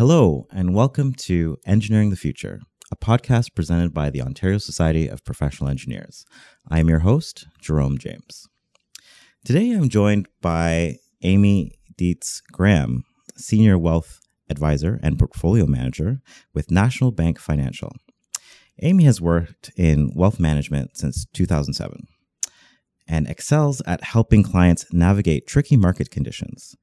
Hello, and welcome to Engineering the Future, a podcast presented by the Ontario Society of Professional Engineers. I am your host, Jerome James. Today I'm joined by Amy Dietz Graham, Senior Wealth Advisor and Portfolio Manager with National Bank Financial. Amy has worked in wealth management since 2007 and excels at helping clients navigate tricky market conditions.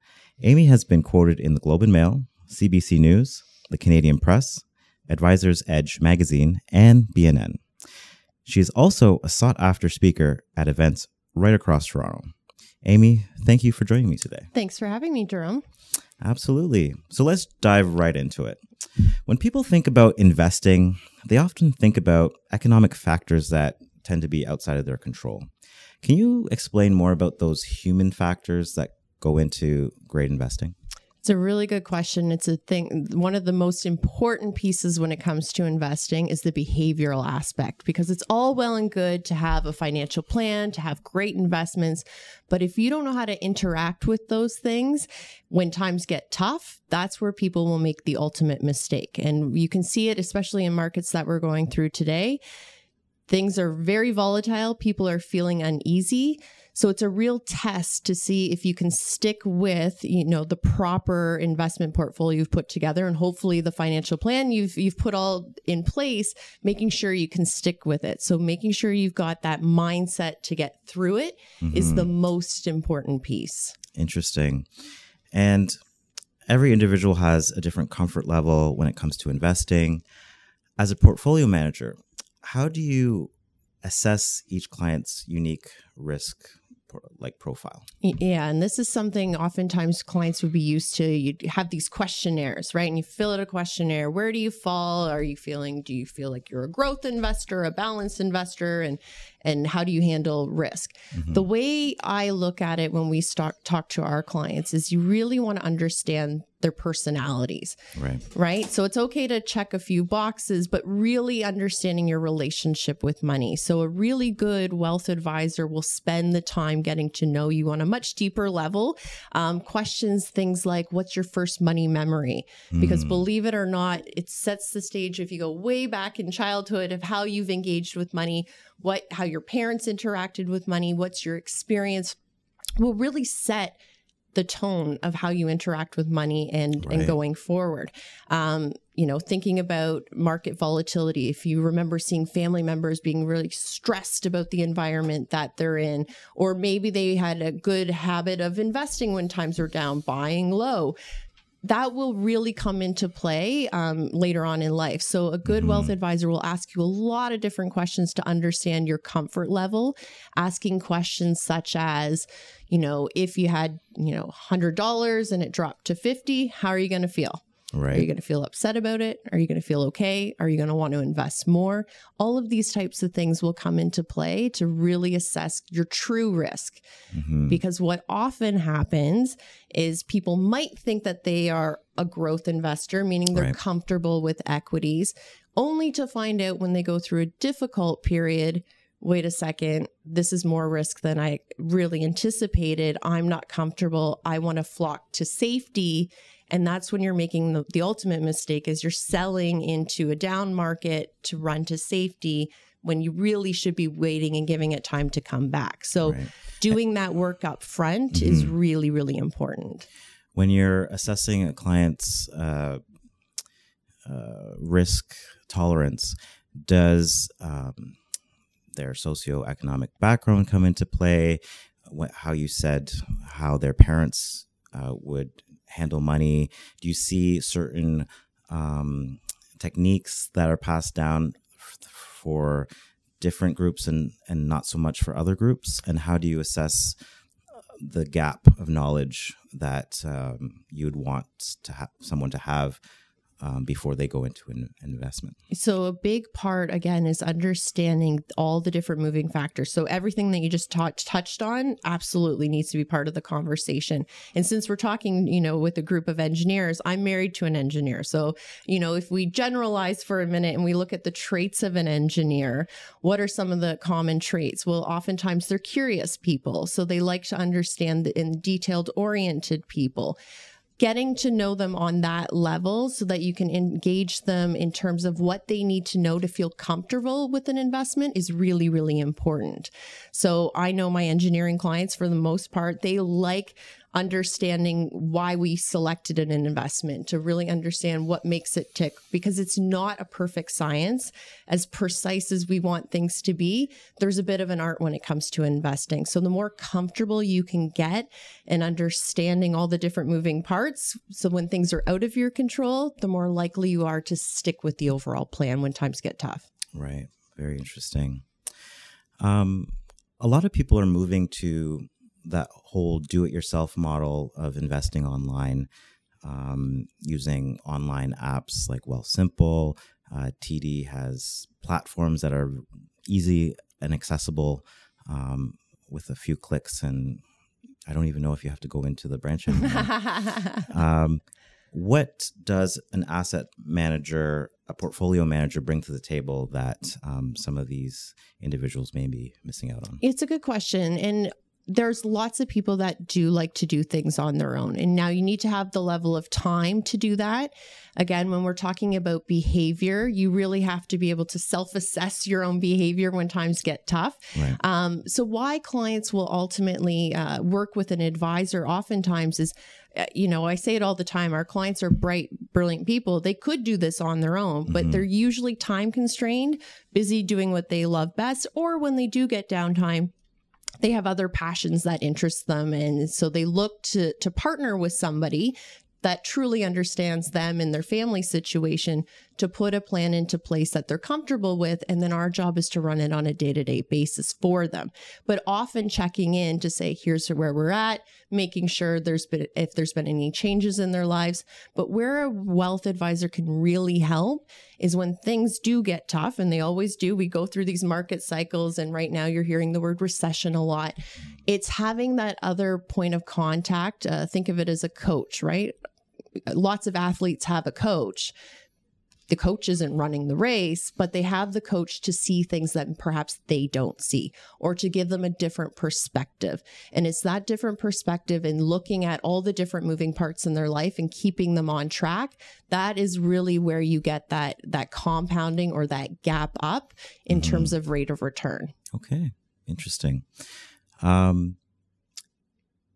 Amy has been quoted in the Globe and Mail, CBC News, the Canadian Press, Advisors Edge magazine, and BNN. She is also a sought after speaker at events right across Toronto. Amy, thank you for joining me today. Thanks for having me, Jerome. Absolutely. So let's dive right into it. When people think about investing, they often think about economic factors that tend to be outside of their control. Can you explain more about those human factors that go into great investing? It's a really good question. It's a thing. One of the most important pieces when it comes to investing is the behavioral aspect because it's all well and good to have a financial plan, to have great investments. But if you don't know how to interact with those things when times get tough, that's where people will make the ultimate mistake. And you can see it, especially in markets that we're going through today. Things are very volatile. People are feeling uneasy. So it's a real test to see if you can stick with, you know, the proper investment portfolio you've put together and hopefully the financial plan you've you've put all in place, making sure you can stick with it. So making sure you've got that mindset to get through it mm-hmm. is the most important piece. Interesting. And every individual has a different comfort level when it comes to investing. As a portfolio manager, how do you assess each client's unique risk for like profile. Yeah, and this is something oftentimes clients would be used to. You have these questionnaires, right? And you fill out a questionnaire. Where do you fall? Are you feeling? Do you feel like you're a growth investor, a balanced investor, and and how do you handle risk? Mm-hmm. The way I look at it when we start talk to our clients is you really want to understand their personalities. Right. Right. So it's okay to check a few boxes, but really understanding your relationship with money. So a really good wealth advisor will spend the time getting to know you on a much deeper level. Um, questions things like, what's your first money memory? Because mm. believe it or not, it sets the stage if you go way back in childhood of how you've engaged with money, what, how your parents interacted with money, what's your experience will really set the tone of how you interact with money and right. and going forward. Um, you know, thinking about market volatility. If you remember seeing family members being really stressed about the environment that they're in, or maybe they had a good habit of investing when times are down, buying low that will really come into play um, later on in life. So, a good mm-hmm. wealth advisor will ask you a lot of different questions to understand your comfort level, asking questions such as, you know, if you had, you know, $100 and it dropped to 50, how are you going to feel? Right. Are you going to feel upset about it? Are you going to feel okay? Are you going to want to invest more? All of these types of things will come into play to really assess your true risk. Mm-hmm. Because what often happens is people might think that they are a growth investor, meaning they're right. comfortable with equities, only to find out when they go through a difficult period wait a second, this is more risk than I really anticipated. I'm not comfortable. I want to flock to safety and that's when you're making the, the ultimate mistake is you're selling into a down market to run to safety when you really should be waiting and giving it time to come back. So right. doing that work up front mm-hmm. is really, really important. When you're assessing a client's uh, uh, risk tolerance, does um, their socioeconomic background come into play? What, how you said how their parents uh, would handle money? Do you see certain um, techniques that are passed down f- for different groups and, and not so much for other groups? And how do you assess the gap of knowledge that um, you would want to have someone to have um, before they go into an investment. So, a big part again is understanding all the different moving factors. So, everything that you just touched on absolutely needs to be part of the conversation. And since we're talking, you know, with a group of engineers, I'm married to an engineer. So, you know, if we generalize for a minute and we look at the traits of an engineer, what are some of the common traits? Well, oftentimes they're curious people. So, they like to understand in detailed oriented people getting to know them on that level so that you can engage them in terms of what they need to know to feel comfortable with an investment is really, really important. So I know my engineering clients, for the most part, they like understanding why we selected an investment to really understand what makes it tick because it's not a perfect science. As precise as we want things to be there's a bit of an art when it comes to investing. So the more comfortable you can get in understanding all the different moving parts so when things are out of your control the more likely you are to stick with the overall plan when times get tough. Right. Very interesting. Um, a lot of people are moving to that whole do-it-yourself model of investing online um, using online apps like Wealthsimple. Uh, TD has platforms that are easy and accessible um, with a few clicks, and I don't even know if you have to go into the branch anymore. um, what does an asset manager, a portfolio manager, bring to the table that um, some of these individuals may be missing out on? It's a good question, and there's lots of people that do like to do things on their own. And now you need to have the level of time to do that. Again, when we're talking about behavior, you really have to be able to self assess your own behavior when times get tough. Right. Um, so, why clients will ultimately uh, work with an advisor oftentimes is uh, you know, I say it all the time. Our clients are bright, brilliant people. They could do this on their own, but mm-hmm. they're usually time constrained, busy doing what they love best, or when they do get downtime, they have other passions that interest them. And so they look to to partner with somebody that truly understands them and their family situation to put a plan into place that they're comfortable with. And then our job is to run it on a day to day basis for them. But often checking in to say, here's where we're at, making sure there's been, if there's been any changes in their lives. But where a wealth advisor can really help is when things do get tough, and they always do. We go through these market cycles, and right now you're hearing the word recession a lot. It's having that other point of contact. Uh, think of it as a coach, right? Lots of athletes have a coach the coach isn't running the race, but they have the coach to see things that perhaps they don't see or to give them a different perspective. And it's that different perspective and looking at all the different moving parts in their life and keeping them on track. That is really where you get that that compounding or that gap up in mm-hmm. terms of rate of return. Okay. Interesting. Um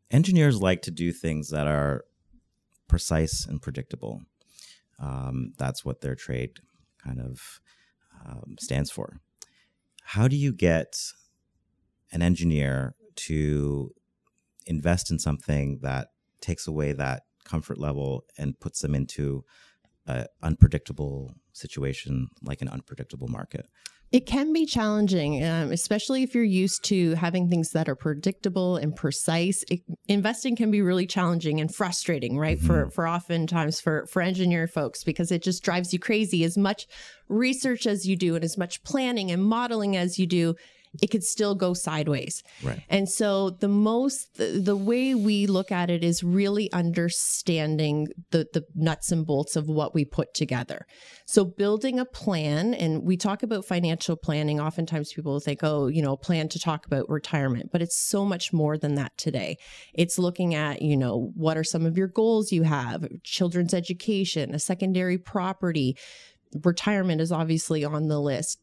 engineers like to do things that are precise and predictable. Um, that's what their trade kind of um, stands for. How do you get an engineer to invest in something that takes away that comfort level and puts them into an unpredictable situation like an unpredictable market? It can be challenging, um, especially if you're used to having things that are predictable and precise. It, investing can be really challenging and frustrating, right? Mm-hmm. For for oftentimes for for engineer folks because it just drives you crazy. As much research as you do and as much planning and modeling as you do, it could still go sideways. Right. And so the most the, the, way we look at it is really understanding the the nuts and bolts of what we put together. So building a plan and we talk about financial planning oftentimes people think oh, you know, plan to talk about retirement, but it's so much more than that today. It's looking at, you know, what are some of your goals you have, children's education, a secondary property, retirement is obviously on the list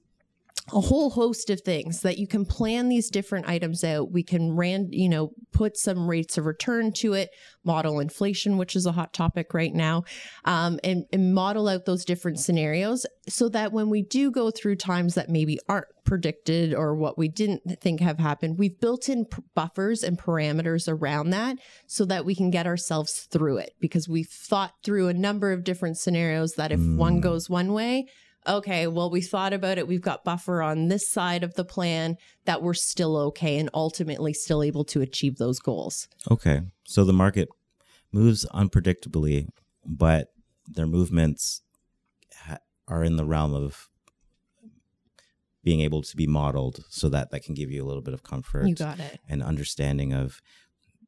a whole host of things that you can plan these different items out. We can ran, you know, put some rates of return to it, model inflation, which is a hot topic right now, um, and, and model out those different scenarios so that when we do go through times that maybe aren't predicted or what we didn't think have happened, we've built in p- buffers and parameters around that so that we can get ourselves through it because we've thought through a number of different scenarios that if mm. one goes one way, okay, well, we thought about it. We've got buffer on this side of the plan that we're still okay and ultimately still able to achieve those goals. Okay. So the market moves unpredictably, but their movements ha- are in the realm of being able to be modeled so that that can give you a little bit of comfort. You got it. And understanding of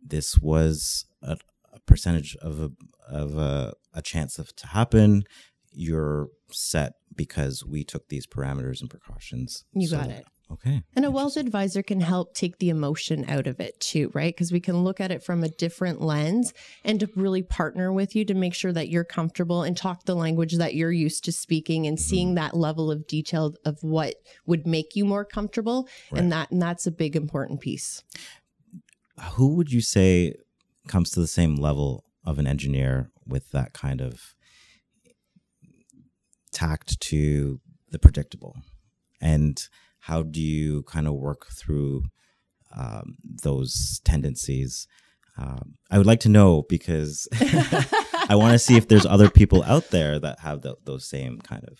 this was a, a percentage of a of a, a chance of to happen you're set because we took these parameters and precautions. You so, got it. Okay. And a wealth advisor can help take the emotion out of it too, right? Because we can look at it from a different lens and to really partner with you to make sure that you're comfortable and talk the language that you're used to speaking and seeing mm-hmm. that level of detail of what would make you more comfortable. Right. And that and that's a big important piece. Who would you say comes to the same level of an engineer with that kind of tact to the predictable? And how do you kind of work through um, those tendencies? Um, I would like to know because I want to see if there's other people out there that have tho- those same kind of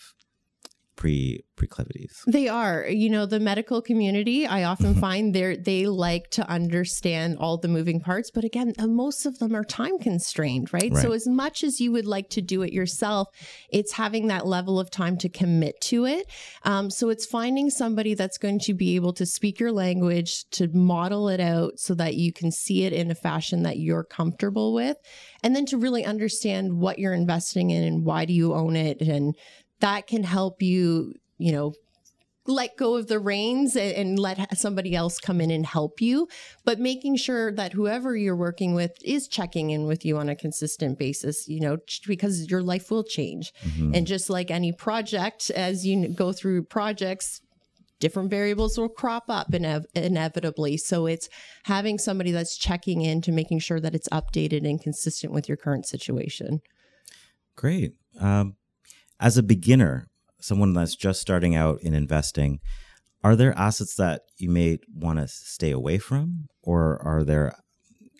pre preclivities. They are. You know, the medical community, I often find they they like to understand all the moving parts, but again, uh, most of them are time constrained, right? So as much as you would like to do it yourself, it's having that level of time to commit to it. Um, so it's finding somebody that's going to be able to speak your language, to model it out so that you can see it in a fashion that you're comfortable with, and then to really understand what you're investing in and why do you own it and that can help you, you know, let go of the reins and, and let somebody else come in and help you. But making sure that whoever you're working with is checking in with you on a consistent basis, you know, because your life will change. Mhm. And just like any project, as you go through projects, different variables will crop up inev- inevitably. So it's having somebody that's checking in to making sure that it's updated and consistent with your current situation. Great. Um, as a beginner, someone that's just starting out in investing, are there assets that you may want to stay away from, or are there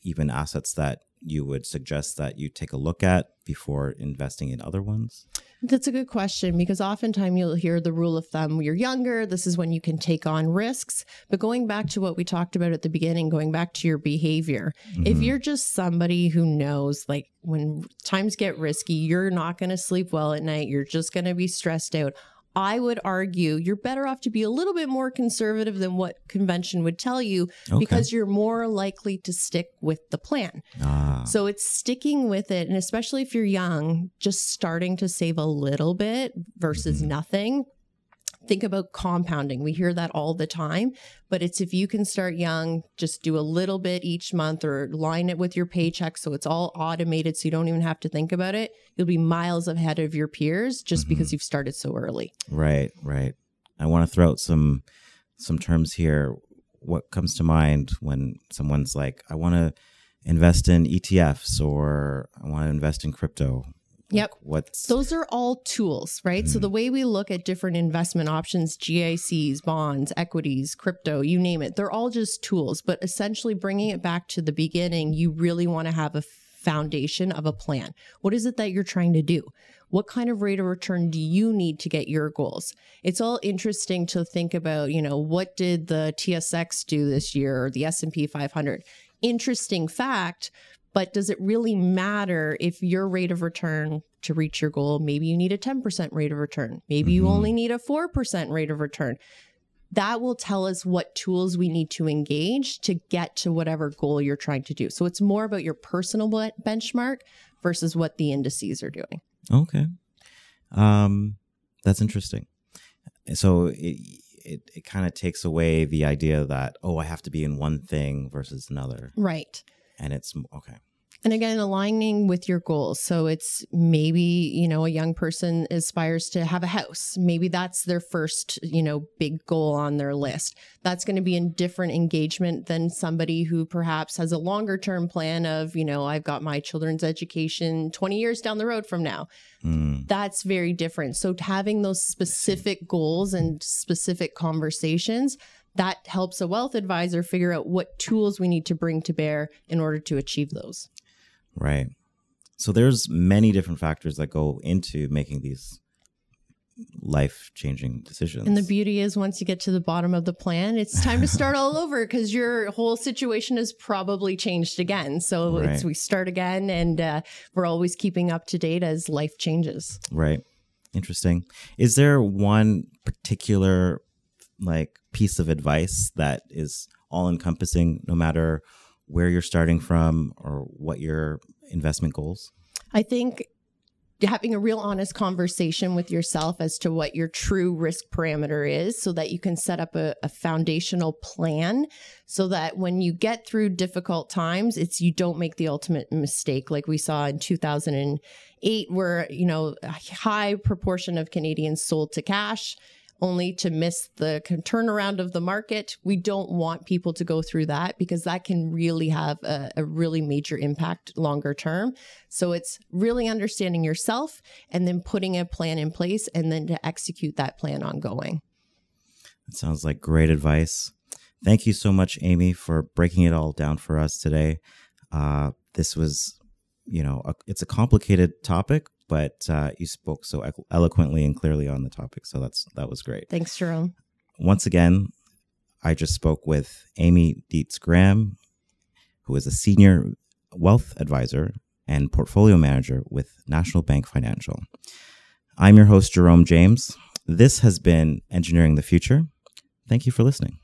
even assets that you would suggest that you take a look at before investing in other ones? That's a good question because oftentimes you'll hear the rule of thumb you're younger, this is when you can take on risks. But going back to what we talked about at the beginning, going back to your behavior, if Mhm. you're just somebody who knows, like when times get risky, you're not going to sleep well at night, you're just going to be stressed out. I would argue you're better off to be a little bit more conservative than what convention would tell you Okay. because you're more likely to stick with the plan. ah, So it's sticking with it. And especially if you're young, just starting to save a little bit versus Mhm. nothing. Think about compounding. We hear that all the time, but it's if you can start young, just do a little bit each month or line it with your paycheck so it's all automated so you don't even have to think about it. You'll be miles ahead of your peers just because mm-hmm. you've started so early. right, right. I want to throw out some some terms here. What comes to mind when someone's like, "I want to invest in ETFs" or "I want to invest in crypto"? Yep. Like, What's Those are all tools, right? So Mhm. the way we look at different investment options, GICs, bonds, equities, crypto, you name it, they're all just tools. But essentially bringing it back to the beginning, you really want to have a foundation of a plan. What is it that you're trying to do? What kind of rate of return do you need to get your goals? It's all interesting to think about, you know, what did the TSX do this year or the S&P 500? Interesting fact, but does it really matter if your rate of return to reach your goal, maybe you need a 10% rate of return, maybe you Mhm. only need a 4% rate of return? That will tell us what tools we need to engage to get to whatever goal you're trying to do. So it's more about your personal benchmark versus what the indices are doing. Okay. Um, that's interesting. So it it, it kind of takes away the idea that oh I have to be in one thing versus another, Right. And it's okay. And again, aligning with your goals. So it's maybe, you know, a young person aspires to have a house. Maybe that's their first, you know, big goal on their list. That's going to be in different engagement than somebody who perhaps has a longer term plan of, you know, I've got my children's education 20 years down the road from now. Mm, That's very different. So having those specific goals and specific conversations that helps a wealth advisor figure out what tools we need to bring to bear in order to achieve those. right. So there's many different factors that go into making these life changing decisions. And the beauty is, once you get to the bottom of the plan, it's time to start all over because your whole situation has probably changed again. So it's, we start again, and uh, we're always keeping up to date as life changes. Right. Interesting. Is there one particular like piece of advice that is all encompassing no matter where you're starting from or what your investment goals? I think having a real honest conversation with yourself as to what your true risk parameter is so that you can set up a, a, foundational plan so that when you get through difficult times it's you don't make the ultimate mistake like we saw in 2008 where you know a high proportion of canadians sold to cash only to miss the turnaround of the market. We don't want people to go through that because that can really have a, a, really major impact longer term. So it's really understanding yourself and then putting a plan in place and then to execute that plan ongoing. That sounds like great advice. Thank you so much, Amy, for breaking it all down for us today. Uh, this was, you know, a, it's a complicated topic, but uh, you spoke so eloquently and clearly on the topic. So that's that was great. Thanks, Jerome. Once again, I just spoke with Amy Dietz Graham, who is a senior wealth advisor and portfolio manager with National Bank Financial. I'm your host, Jerome James. This has been Engineering the Future. Thank you for listening.